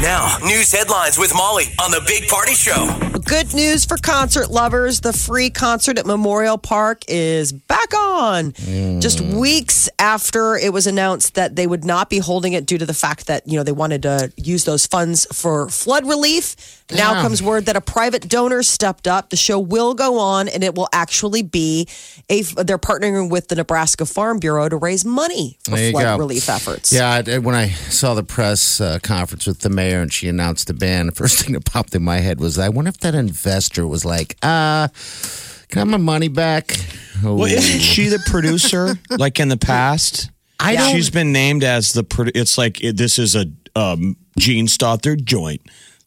Now, news headlines with Molly on the Big Party Show. Good news for concert lovers. The free concert at Memorial Park is back on. Mm. Just weeks after it was announced that they would not be holding it due to the fact that, you know, they wanted to use those funds for flood relief. Now Yeah. comes word that a private donor stepped up. The show will go on and it will actually be a they're partnering with the Nebraska Farm Bureau to raise money for There flood go. relief efforts. Yeah, I- when I saw the press uh, conference with the mayor and she announced the ban, the first thing that popped in my head was, I wonder if that investor was like, uh, can I have my money back? Oh. Well, isn't she the producer? like in the past, I don't- She's been named as the. Pro- it's like it, this is a um, Jean Stothert joint.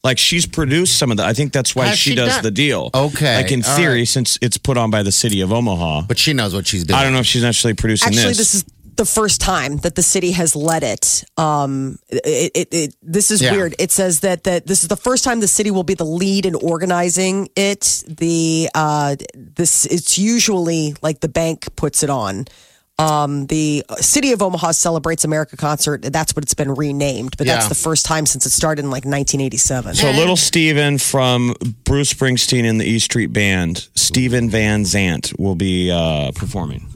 Like she's produced some of the. I think that's why Has she, she does done- the deal. Okay, Like in all theory, right. since it's put on by the city of Omaha. But she knows what she's doing. I don't know if she's actually producing Actually, this. this is the first time that the city has let it. Um, it, it, it this is Yeah. weird. It says that that this is the first time the city will be the lead in organizing it. The uh, this it's usually like the bank puts it on. Um, the city of Omaha celebrates America concert. That's what it's been renamed, but that's Yeah. the first time since it started in like 1987. So little Steven from Bruce Springsteen and the E Street Band, Steven Van Zandt, will be uh, performing.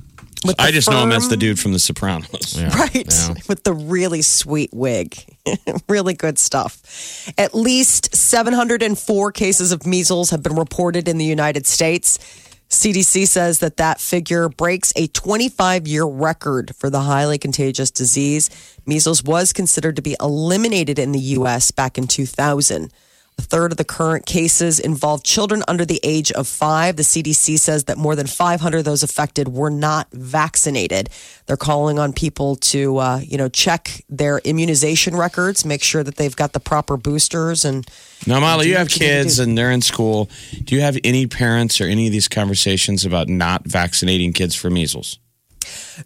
With I the just know him as firm- the dude from The Sopranos. Right. With the really sweet wig. really good stuff. At least 704 cases of measles have been reported in the United States. CDC says that that figure breaks a 25 year record for the highly contagious disease. Measles was considered to be eliminated in the U.S. back in 2000. A third of the current cases involve children under the age of five. The CDC says that more than 500 of those affected were not vaccinated. They're calling on people to, uh, you know, check their immunization records, make sure that they've got the proper boosters. And Now, Molly, you have you kids and they're in school. Do you have any parents or any of these conversations about not vaccinating kids for measles?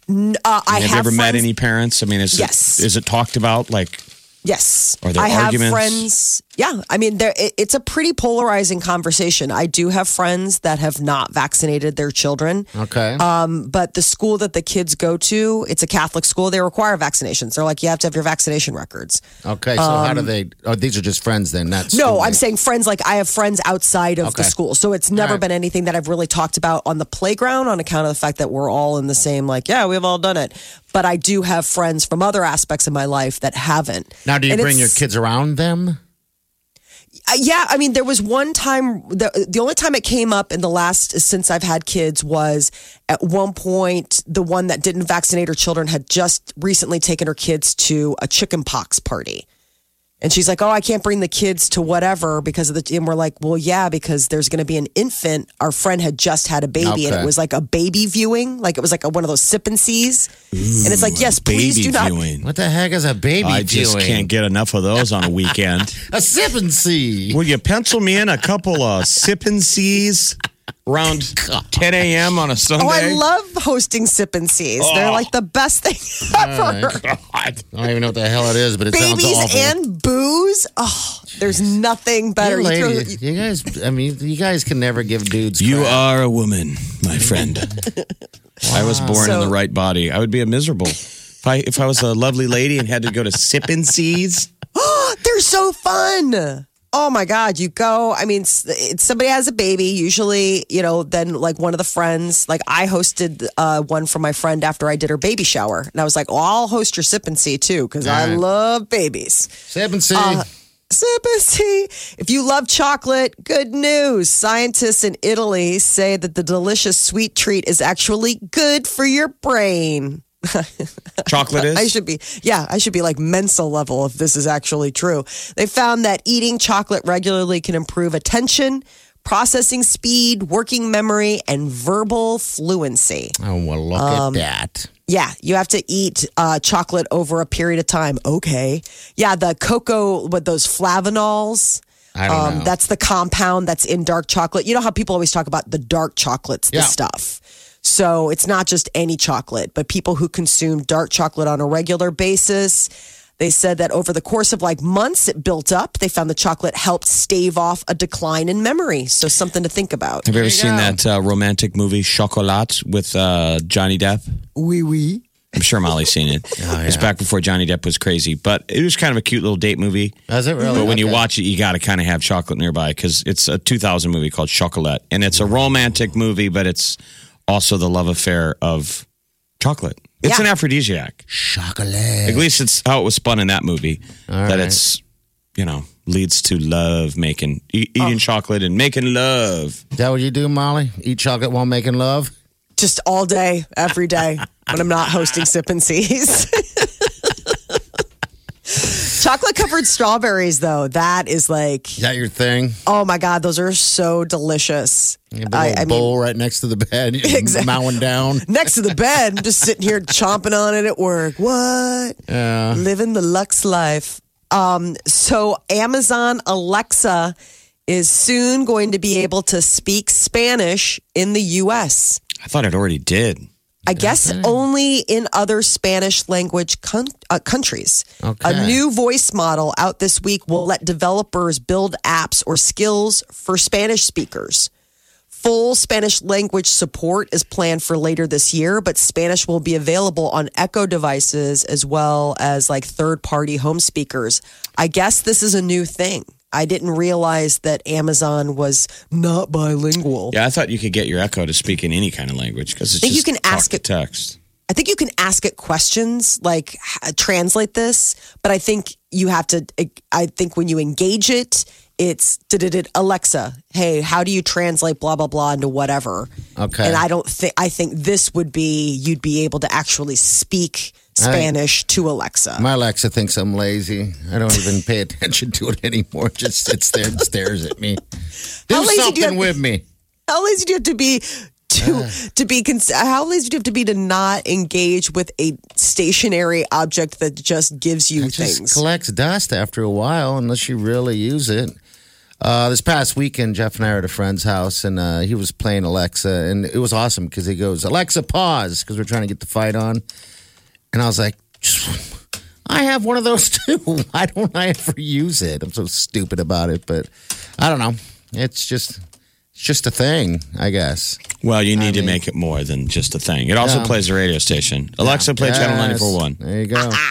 uh, I have, have you ever met any parents? I mean, is Yes. it, is it talked about? Like, Yes. Are there I have friends. Yeah. I mean, there, it, it's a pretty polarizing conversation. I do have friends that have not vaccinated their children. Okay. Um, but the school that the kids go to, it's a Catholic school. They require vaccinations. They're like, you have to have your vaccination records. okay, so how do they? Oh, these are just friends then. Not um, No. I'm saying friends like I have friends outside of the school. So it's never right. been anything that I've really talked about on the playground on account of the fact that we're all in the same, like, yeah, we've all done it. But I do have friends from other aspects of my life that haven't. Now, do you And bring your kids around them? Uh, yeah, I mean, there was one time. The the only time it came up in the last since I've had kids was at one point the one that didn't vaccinate her children had just recently taken her kids to a chicken pox party. And she's like, "Oh, I can't bring the kids to whatever because of the." And we're like, "Well, yeah, because there's going to be an infant. Our friend had just had a baby, and Okay. it was like a baby viewing, like it was like a, one of those sip and sees. and it's like, yes, please do not. viewing. What the heck is a baby doing? I just viewing? can't get enough of those on a weekend. a sip and see. Will you pencil me in a couple of sip and sees around 10 a.m. on a Sunday? Oh, I love hosting sip and sees. They're like the best thing oh, ever. God. I don't even know what the hell it is, but it sounds babies awful. and booze. Oh, there's nothing better. You, You throw- lady, you guys, I mean, you guys can never give dudes. You crap. are a woman, my friend. I was born in the right body. I would be a miserable. If I if I was a lovely lady and had to go to sip and sees, they're so fun. Oh my God, you go. I mean, somebody has a baby. Usually, you know, then like one of the friends, like I hosted uh, one for my friend after I did her baby shower. And I was like, well, I'll host your sip and see too, because I right. love babies. Sip and see. Uh, Sip and see. If you love chocolate, good news. Scientists in Italy say that the delicious sweet treat is actually good for your brain. Chocolate is. I should be, yeah, I should be like Mensa level if this is actually true. They found that eating chocolate regularly can improve attention, processing speed, working memory, and verbal fluency. Oh, well, look Um, at that. Yeah, you have to eat uh, chocolate over a period of time. Okay. Yeah, the cocoa with those flavanols. I don't know. That's the compound that's in dark chocolate. You know how people always talk about the dark chocolates, the Yeah. stuff. So it's not just any chocolate, but people who consume dark chocolate on a regular basis. They said that over the course of like months, it built up. They found the chocolate helped stave off a decline in memory. So something to think about. Have you ever seen that uh, romantic movie Chocolat with uh, Johnny Depp? Oui, oui. I'm sure Molly's seen it. It's back before Johnny Depp was crazy, but it was kind of a cute little date movie. Is it really? But when you watch it, you got to kind of have chocolate nearby because it's a 2000 movie called Chocolat, and it's a romantic movie, but it's also the love affair of chocolate. It's Yeah. an aphrodisiac. Chocolate. At least it's how it was spun in that movie. All that right. it's you know leads to love making, e- eating oh. chocolate and making love. Is that what you do, Molly? Eat chocolate while making love? Just all day, every day when I'm not hosting Sip and Sees. Chocolate covered strawberries, though, that is like, Is that your thing? oh my God, those are so delicious. You have a I, little I mean, bowl right next to the bed, Exactly. mowing down. next to the bed, I'm just sitting here chomping on it at work. What? Yeah. Living the Lux life. Um, so Amazon Alexa is soon going to be able to speak Spanish in the US. I thought it already did. I guess only in other Spanish language con- uh, countries. Okay. A new voice model out this week will let developers build apps or skills for Spanish speakers. Full Spanish language support is planned for later this year, but Spanish will be available on Echo devices as well as like third party home speakers. I guess this is a new thing. I didn't realize that Amazon was not bilingual. Yeah, I thought you could get your Echo to speak in any kind of language because it's think just you can ask it- text. I think you can ask it questions like translate this, but I think you have to. Eh, I think when you engage it, it's Alexa, hey, how do you translate blah blah blah into whatever? Okay. And I don't think I think this would be you'd be able to actually speak Spanish to Alexa. My Alexa thinks I'm lazy. I don't even pay attention to it anymore. Just sits there and stares at me. Do How lazy do you have- with me. How lazy do you have to be to to be cons- how lazy do you have to be to not engage with a stationary object that just gives you It just things? collects dust after a while unless you really use it. Uh, this past weekend, Jeff and I were at a friend's house, and uh, he was playing Alexa, and it was awesome because he goes, "Alexa, pause," because we're trying to get the fight on, and I was like, "I have one of those too. Why don't I ever use it? I'm so stupid about it, but I don't know. It's just, it's just a thing, I guess." Well, you need to mean- make it more than just a thing. It also Yeah. plays the radio station. Alexa, play channel 941. There you go.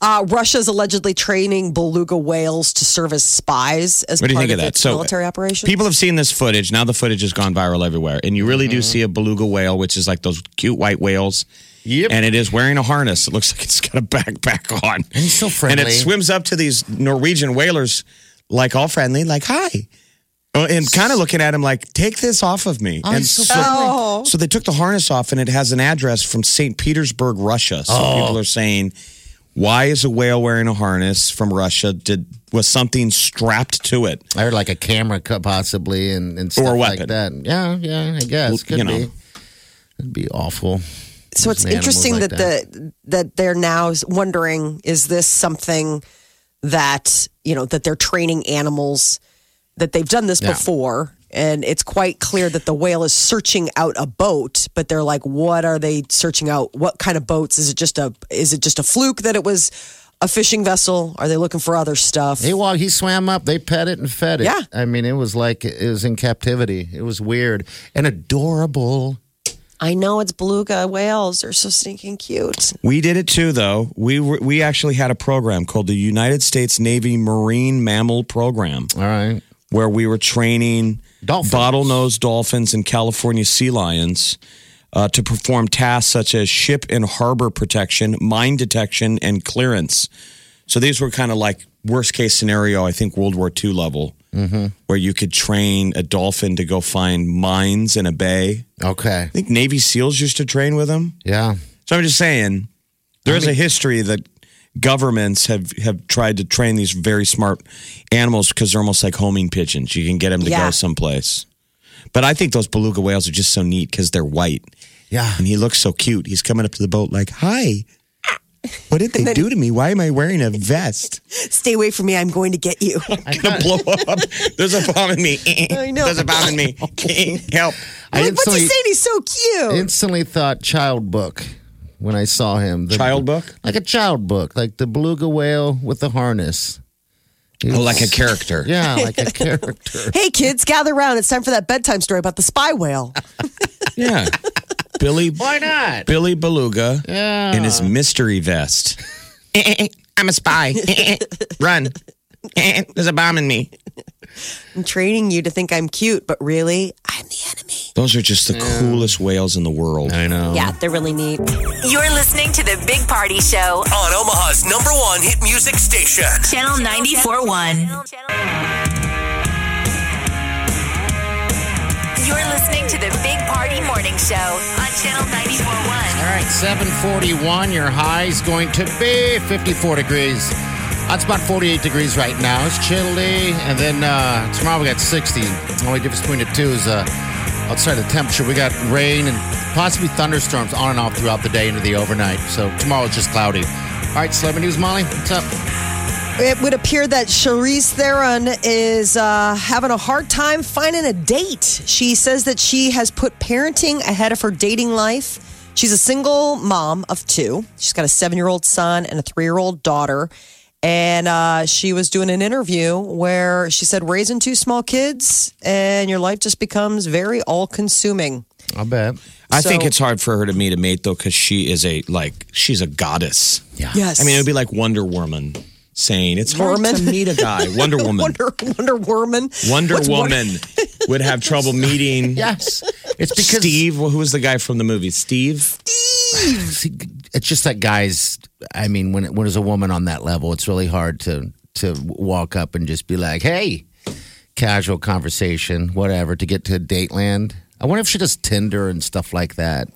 Uh, Russia's allegedly training beluga whales to serve as spies as What do you part think of that? its So, military operation. People have seen this footage. Now the footage has gone viral everywhere. And you really do Mm-hmm. see a beluga whale, which is like those cute white whales. Yep. And it is wearing a harness. It looks like it's got a backpack on. And he's so friendly. And it swims up to these Norwegian whalers, like all friendly, like, hi. Uh, And kind of looking at him like, take this off of me. and so so, friendly. so they took the harness off, and it has an address from St. Petersburg, Russia. So Oh. people are saying, why is a whale wearing a harness from Russia? Did was something strapped to it? I heard like a camera cut possibly and, and stuff Or a like that. Yeah, yeah, I guess. Could You know. be. It'd be awful. So it's interesting animals that, like the that they're now wondering is this something that you know that they're training animals that they've done this Yeah. before and it's quite clear that the whale is searching out a boat but they're like what are they searching out what kind of boats is it just a is it just a fluke that it was a fishing vessel are they looking for other stuff He walked, he swam up, they pet it and fed it. Yeah. I mean, it was like it was in captivity. It was weird and adorable. I know it's beluga whales. They're so stinking cute. We did it too, though. We were, we actually had a program called the United States Navy Marine Mammal Program, All right. where we were training Dolphins. bottlenose dolphins and California sea lions uh, to perform tasks such as ship and harbor protection, mine detection, and clearance. So these were kind of like worst case scenario, I think World War II level, Mm-hmm. where you could train a dolphin to go find mines in a bay. Okay. I think Navy SEALs used to train with them. Yeah. So I'm just saying, there is a history that governments have have tried to train these very smart animals because they're almost like homing pigeons. You can get them to Yeah. go someplace. But I think those beluga whales are just so neat because they're white. Yeah. And he looks so cute. He's coming up to the boat like, "Hi." What did they do to me? Why am I wearing a vest? Stay away from me. I'm going to get you. I'm gonna blow up. There's a bomb in me. I know. There's a bomb in me. Help. I Like, what's he saying? He's so cute. instantly thought child book when I saw him. The- Child book? Like a child book, like the beluga whale with the harness. Oh, like a character. Yeah, like a character. hey, kids, gather around. It's time for that bedtime story about the spy whale. Yeah. Billy Why not? Billy Beluga Yeah. in his mystery vest. I'm a spy. Run. There's a bomb in me. I'm training you to think I'm cute, but really, I'm the enemy. Those are just the coolest whales in the world. I know. Yeah, they're really neat. You're listening to the Big Party Show, On Omaha's number one hit music station. Channel 94.1. You're listening to the Big Party Morning Show on Channel 94.1. All right, 741. Your high is going to be 54 degrees. That's about 48 degrees right now. It's chilly. And then uh, tomorrow we got 60. The only difference between the two is uh, outside the temperature, we got rain and possibly thunderstorms on and off throughout the day into the overnight. So tomorrow it's just cloudy. All right, celebrity news, Molly. What's up? It would appear that Charlize Theron is uh, having a hard time finding a date. She says that she has put parenting ahead of her dating life. She's a single mom of two. She's got a seven year old son and a three year old daughter. And uh, she was doing an interview where she said, raising two small kids and your life just becomes very all consuming. I'll bet. I think it's hard for her to meet a mate though, because she is a like she's a goddess. Yeah. Yes. I mean, it would be like Wonder Woman saying it's hard to meet a guy. Wonder Woman. Wonder, Wonder Woman. Wonder What's Wonder- Woman would have trouble meeting Yes. It's because Steve. Who was the guy from the movie? Steve. See, it's just that guys. I mean, when when there's a woman on that level, it's really hard to to walk up and just be like, "Hey, casual conversation, whatever," to get to date land. I wonder if she does Tinder and stuff like that.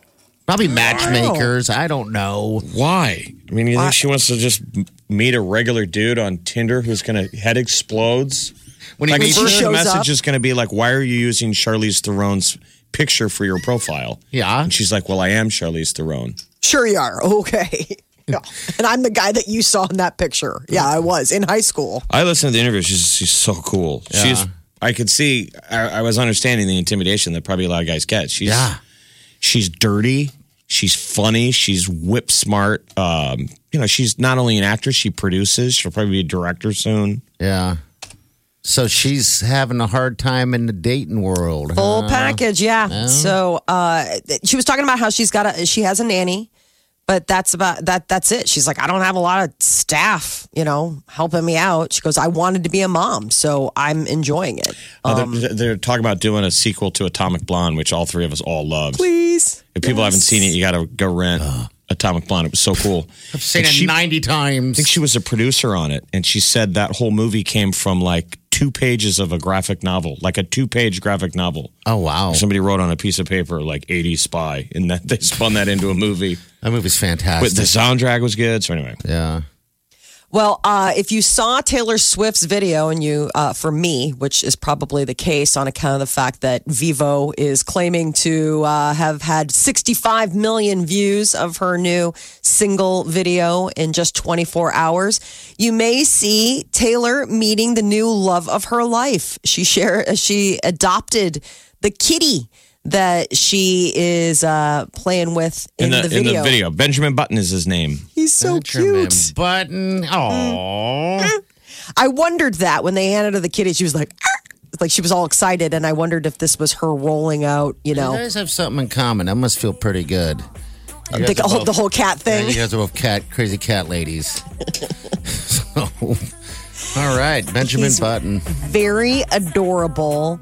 Probably matchmakers. I don't know. Why? I mean, you think she wants to just meet a regular dude on Tinder who's going to head explodes? When Like, he I'm she sure shows message up- is going to be like, "Why are you using Charlize Theron's picture for your profile?" Yeah. and she's like, "Well, I am Charlize Theron." Sure, you are. Okay. Yeah. And I'm the guy that you saw in that picture. Yeah, I was in high school. I listened to the interview. She's she's so cool. She's. I could see. I, I was understanding the intimidation that probably a lot of guys get. She's. Yeah. She's dirty. She's funny. She's whip smart. Um, you know, she's not only an actress, she produces. She'll probably be a director soon. Yeah. So she's having a hard time in the dating world. huh? Full package, yeah. So uh, she was talking about how she's got a she has a nanny, but that's about that. That's it. She's like, I don't have a lot of staff, you know, helping me out. She goes, I wanted to be a mom, so I'm enjoying it. Uh, they're, they're talking about doing a sequel to Atomic Blonde, which all three of us all loved. Please, If people haven't seen it, you got to go rent Atomic Blonde. It was so cool. I've seen And it she- 90 times. I think she was a producer on it, and she said that whole movie came from like two pages of a graphic novel, like a two-page graphic novel. oh, wow. Somebody wrote on a piece of paper like "80s Spy," and that they spun that into a movie. That movie's But fantastic. the soundtrack was good. So anyway, yeah. Well, uh, if you saw Taylor Swift's video, and you, uh, for me, which is probably the case on account of the fact that Vevo is claiming to uh, have had 65 million views of her new single video in just 24 hours, you may see Taylor meeting the new love of her life. She share, she adopted the kitty that she is uh, playing with in, in the, the, video. in the video, Benjamin Button is his name. He's so Benjamin cute. Button. Oh. I wondered that when they handed her the kitty, she was like, "Arr!" like she was all excited, and I wondered if this was her rolling out, you know, You know, guys have something in common. That must feel pretty good. The, are whole, both- the whole cat Yeah, thing. you guys are both cat, crazy cat ladies. so, all right, Benjamin He's- Button. Very adorable.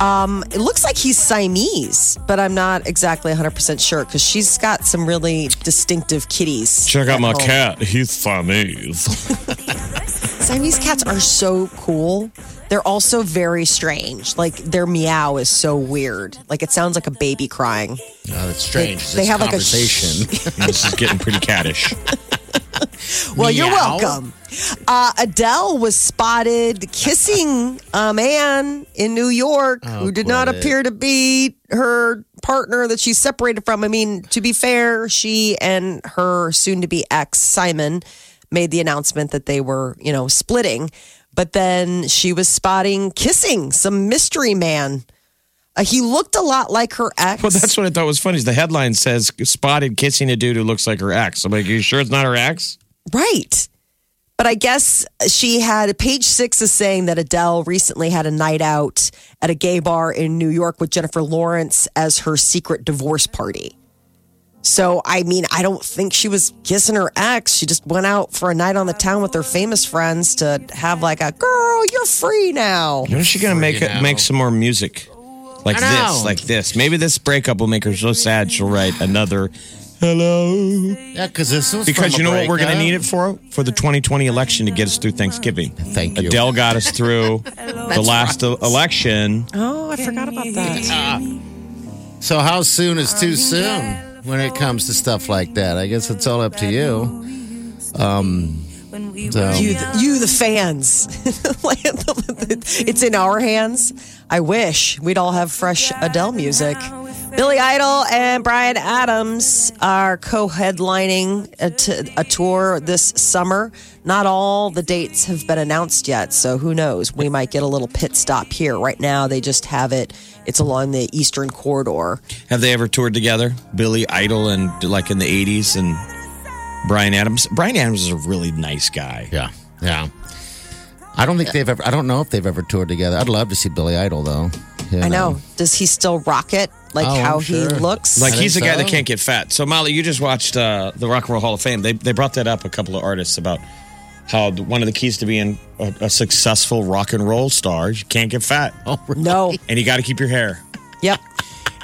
Um, it looks like he's Siamese, but I'm not exactly 100% sure because she's got some really distinctive kitties. Check out my home. cat. He's Siamese. Siamese cats are so cool. They're also very strange. Like their meow is so weird. Like it sounds like a baby crying. Oh, that's strange. They This have like a conversation. this is getting pretty cattish. Well, you're welcome. Uh, Adele was spotted kissing a man in New York Oh, who did not it. appear to be her partner that she's separated from. I mean, to be fair, she and her soon to be ex, Simon, made the announcement that they were, you know, splitting. But then she was spotting kissing some mystery man. Uh, he looked a lot like her ex. Well, that's what I thought was funny. Is the headline says spotted kissing a dude who looks like her ex. I'm like, Are you sure it's not her ex? Right. But I guess she had page six is saying that Adele recently had a night out at a gay bar in New York with Jennifer Lawrence as her secret divorce party. So, I mean, I don't think she was kissing her ex. She just went out for a night on the town with her famous friends to have like a girl, you're free now. When is she gonna make you it make some more music? Like I know. this, like this. Maybe this breakup will make her so sad she'll write another hello. Yeah, because this was Because you know what we're gonna need it for? For the 2020 election to get us through Thanksgiving. Thank you. Adele got us through the last e- election. Oh, I forgot about that. So how soon is too soon when it comes to stuff like that? I guess it's all up to you. Um, so You, the, you, the fans. it's in our hands. I wish we'd all have fresh Adele music. Billy Idol and Bryan Adams are co-headlining a, t- a tour this summer. Not all the dates have been announced yet, so who knows? We might get a little pit stop here. Right now, they just have it. It's along the Eastern Corridor. Have they ever toured together? Billy Idol and like in the 80s and Bryan Adams. Bryan Adams is a really nice guy. yeah, yeah. I don't think they've ever. I don't know if they've ever toured together. I'd love to see Billy Idol though. You I know. Does he still rock it? Like Oh, how I'm he sure. looks? Like I he's a think guy that can't get fat. So Molly, you just watched uh, the Rock and Roll Hall of Fame. They they brought that up a couple of artists about how the- one of the keys to being a, a successful rock and roll star is you can't get fat Oh, really? no. and you got to keep your hair. Yep.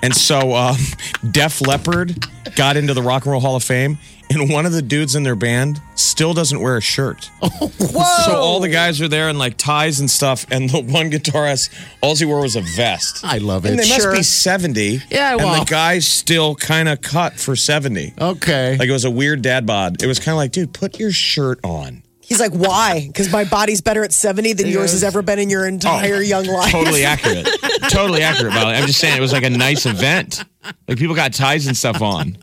And so um, Def Leppard got into the Rock and Roll Hall of Fame, and one of the dudes in their band still doesn't wear a shirt. Whoa. So all the guys are there in like ties and stuff, and the one guitarist, all he wore was a vest. I love it. And they must be 70. Yeah, And the guy's still kind of cut for 70. Okay. Like it was a weird dad bod. It was kind of like, dude, put your shirt on. He's like, why? Because my body's better at 70 than yours has ever been in your entire oh, young life. Totally accurate. totally accurate, Molly. I'm just saying it was like a nice event. Like people got ties and stuff on.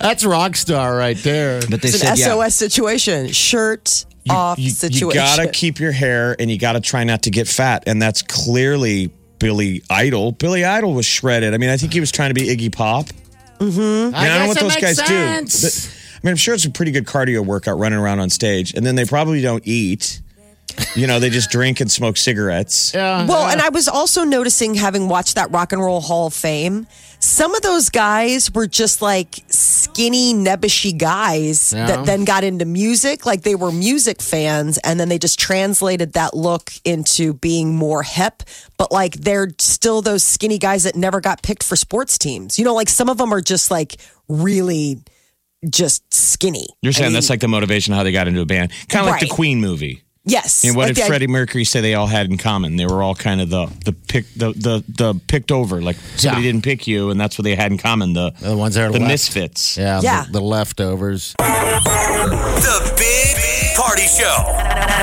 That's rock star right there. But they It's said, an yeah. SOS situation. Shirt off you, situation. You gotta keep your hair and you gotta try not to get fat. And that's clearly Billy Idol. Billy Idol was shredded. I mean, I think he was trying to be Iggy Pop. I, I, mean, I don't know what guess those it guys makes do. sense. But- I mean, I'm sure it's a pretty good cardio workout running around on stage. And then they probably don't eat. You know, they just drink and smoke cigarettes. Yeah. well, and I was also noticing, having watched that Rock and Roll Hall of Fame, some of those guys were just like skinny, nebbishy guys Yeah. that then got into music. Like they were music fans, and then they just translated that look into being more hip. But like they're still those skinny guys that never got picked for sports teams. You know, like some of them are just like really just skinny. You're saying I mean, that's like the motivation how they got into a band. Kind of like the Queen movie. yes. And what like did the- Freddie Mercury say they all had in common? They were all kind of the the pick the the, the picked over. Like somebody Yeah. didn't pick you, and that's what they had in common. The the ones that are the left. misfits. Yeah, Yeah. The, the leftovers. The Big Party Show.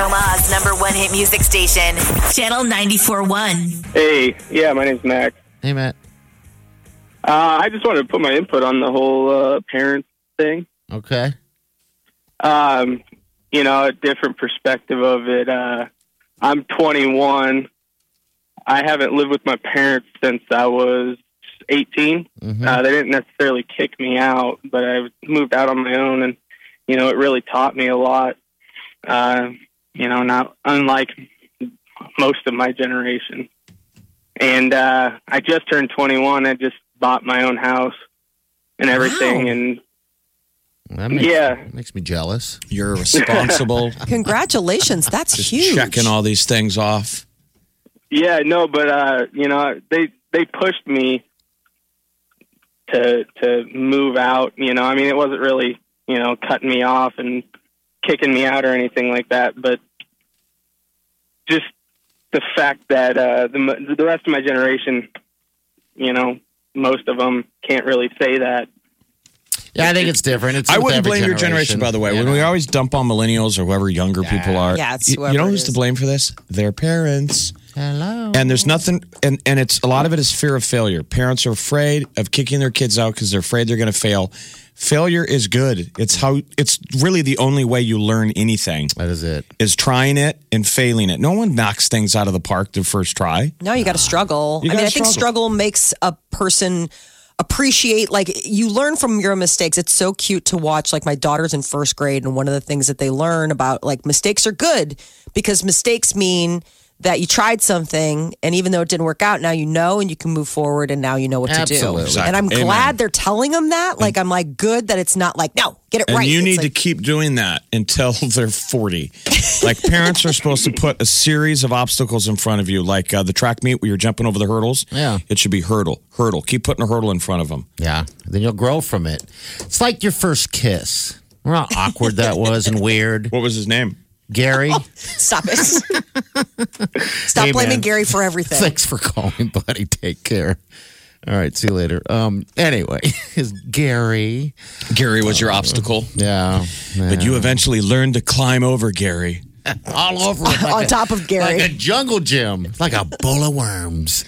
Omaha's number one hit music station, Channel 94.1. Hey, yeah, my name's Max. Hey, Matt. Uh, I just wanted to put my input on the whole uh, parent thing. Okay. Um, you know, a different perspective of it. Uh, I'm 21. I haven't lived with my parents since I was 18. Mhm. Uh, they didn't necessarily kick me out, but I moved out on my own, and you know, it really taught me a lot. Uh, you know, not unlike most of my generation. And uh, I just turned 21. I just bought my own house and everything, Wow. and That makes, Yeah. makes me jealous. You're responsible. Congratulations. That's just huge. checking all these things off. Yeah, no, but uh, you know, they they pushed me to to move out. You know, I mean, it wasn't really you know cutting me off and kicking me out or anything like that, but just the fact that uh, the the rest of my generation, you know, most of them can't really say that. Yeah, I think it's different. It's I wouldn't every blame your generation, by the way. When know? we always dump on millennials or whoever younger people are, Yeah, it's you, you whoever know it who's to is. blame for this? Their parents. Hello. And there's nothing, and, and it's a lot of it is fear of failure. Parents are afraid of kicking their kids out because they're afraid they're going to fail. Failure is good. It's how, it's really the only way you learn anything That is it. is trying it and failing it. No one knocks things out of the park the first try. No, you got to struggle. I mean, gotta I think struggle. struggle makes a person appreciate like you learn from your mistakes. It's so cute to watch like my daughter's in first grade and one of the things that they learn about like mistakes are good because mistakes mean that you tried something and even though it didn't work out, now you know and you can move forward and now you know what Absolutely. to do. And I'm Amen. glad they're telling them that. Like I'm like good that it's not like no, get it And right. you It's need to keep doing that until they're 40. like parents are supposed to put a series of obstacles in front of you, like uh, the track meet where you're jumping over the hurdles. Yeah. It should be hurdle, hurdle. Keep putting a hurdle in front of them. Yeah. Then you'll grow from it. It's like your first kiss. Remember how awkward that was and weird? What was his name? Gary, stop it. stop Hey, blaming man. Gary for everything. thanks for calling, buddy. Take care. All right, see you later. Um, anyway, is Gary. Gary was your obstacle. Yeah. But you eventually learned to climb over Gary. all over like On a- top of Gary. Like a jungle gym. Like a bowl of worms.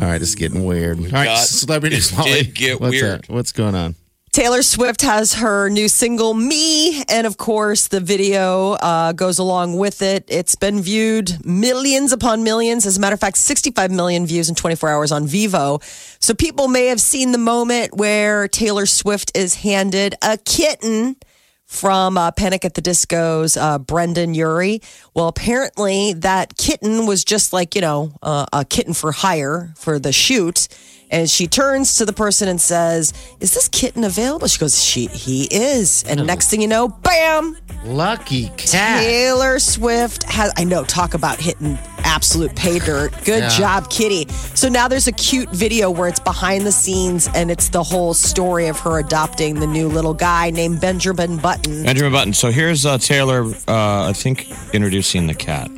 All right, it's getting weird. All right, got- celebrity it did get What's weird. that? What's going on? Taylor Swift has her new single, Me, and of course, the video uh, goes along with it. It's been viewed millions upon millions. As a matter of fact, 65 million views in 24 hours on Vevo. So people may have seen the moment where Taylor Swift is handed a kitten from uh, Panic at the Disco's uh, Brendon Urie. Well, apparently that kitten was just like, you know, uh, a kitten for hire for the shoot. And she turns to the person and says, Is this kitten available? She goes, She he is. And next thing you know, bam! Lucky cat. Taylor Swift has, I know, talk about hitting absolute pay dirt. Good Yeah. job, Kitty. So now there's a cute video where it's behind the scenes and it's the whole story of her adopting the new little guy named Benjamin Button. Benjamin Button. So here's uh, Taylor, uh, I think, introducing the cat.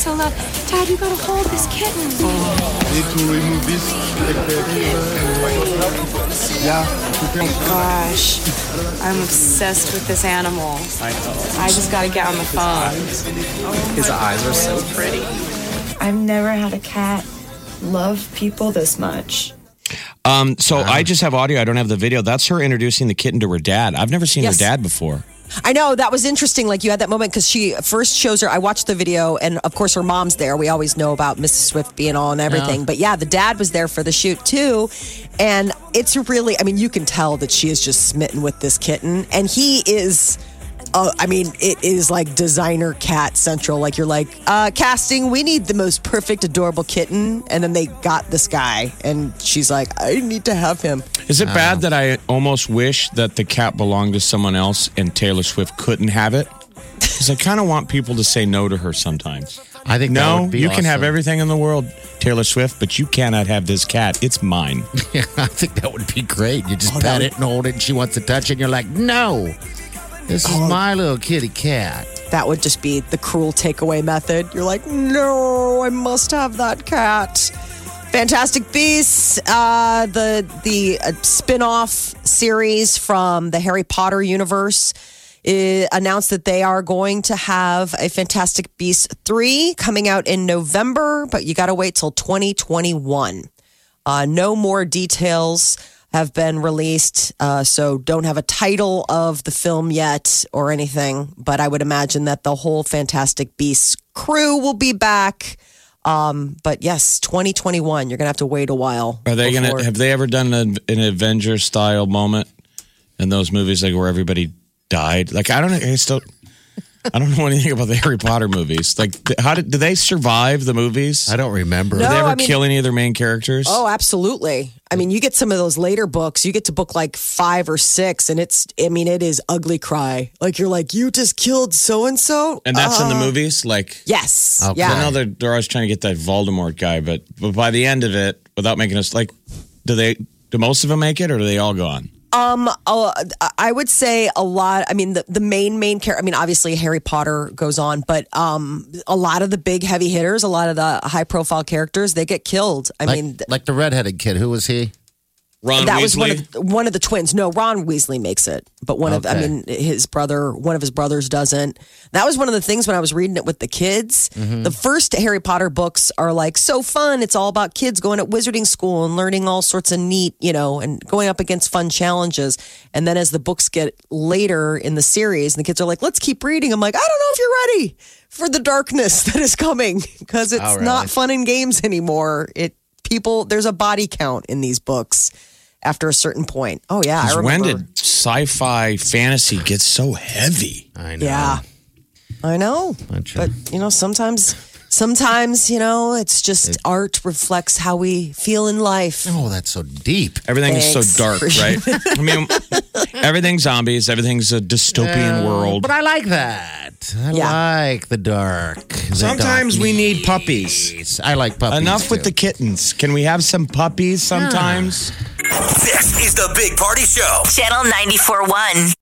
He's just purring so loud. Dad, you gotta hold this kitten. Need to remove this. Yeah. Oh gosh, I'm obsessed with this animal. I know. I just gotta get on the phone. His eyes are so pretty. I've never had a cat love people this much. Um, so I just have audio. I don't have the video. That's her introducing the kitten to her dad. I've never seen Yes. her dad before. I know that was interesting. Like you had that moment because she first shows her. I watched the video, and of course her mom's there. We always know about Mrs. Swift being all and everything, but yeah, the dad was there for the shoot too. And it's really, I mean, you can tell that she is just smitten with this kitten, and he is. Uh, I mean, it is like designer cat central. Like you're like uh, casting. We need the most perfect, adorable kitten, and then they got this guy, and she's like, I need to have him. Is it bad that I almost wish that the cat belonged to someone else and Taylor Swift couldn't have it? Because I kind of want people to say no to her sometimes. I think that No, would be you can have everything in the world, Taylor Swift, but you cannot have this cat. It's mine. Yeah, I think that would be great. You just pet it and hold it, and she wants to touch it, and you're like, no, this is my little kitty cat. That would just be the cruel takeaway method. You're like, no, I must have that cat. Fantastic Beasts, uh, the the uh, spin-off series from the Harry Potter universe, uh, announced that they are going to have a Fantastic Beasts three coming out in November, but you got to wait till 2021. Uh, no more details have been released, uh, so don't have a title of the film yet or anything. But I would imagine that the whole Fantastic Beasts crew will be back. Um, but yes, 2021. You're gonna have to wait a while. Are they before- gonna? Have they ever done an, an Avengers style moment in those movies, like where everybody died? Like I don't. know. I still. I don't know anything about the Harry Potter movies. Like, how did do they survive the movies? I don't remember. No. Did they ever I mean- kill any of their main characters? Oh, absolutely. I mean, you get some of those later books. You get to book like five or six, and it's. I mean, it is ugly cry. Like you're like, you just killed so and so, and that's in the uh, movies. Like, Yes. Okay. Yeah. I know they're, they're always trying to get that Voldemort guy, but but by the end of it, without making us like, do they? Do most of them make it, or are they all Uh, I would say a lot. I mean, the, the main main character. I mean, obviously Harry Potter goes on, but um, a lot of the big heavy hitters, a lot of the high profile characters, they get killed. I like, mean, like the redheaded kid. Who was he? Ron that was one Weasley? of one of the twins. No, Ron Weasley makes it, but one of I mean his brother, one of his brothers doesn't. That was one of the things when I was reading it with the kids. Mm-hmm. The first Harry Potter books are like so fun. It's all about kids going at wizarding school and learning all sorts of neat, you know, and going up against fun challenges. And then as the books get later in the series, and the kids are like, "Let's keep reading." I'm like, I don't know if you're ready for the darkness that is coming because it's Oh, really? not fun and games anymore. It people there's a body count in these books after a certain point. Oh yeah, I Because when did sci-fi fantasy get so heavy? I know. yeah, I know. Bunch But you know, sometimes, sometimes you know, it's just art reflects how we feel in life. Oh, that's so deep. Everything is Thanks. so dark, right? I mean, everything's zombies. Everything's a dystopian world. But I like that. I Yeah. like the dark. the Sometimes dark we need puppies. needs. I like puppies. Enough with too. the kittens. Can we have some puppies sometimes? This is the Big Party Show. Channel 94.1.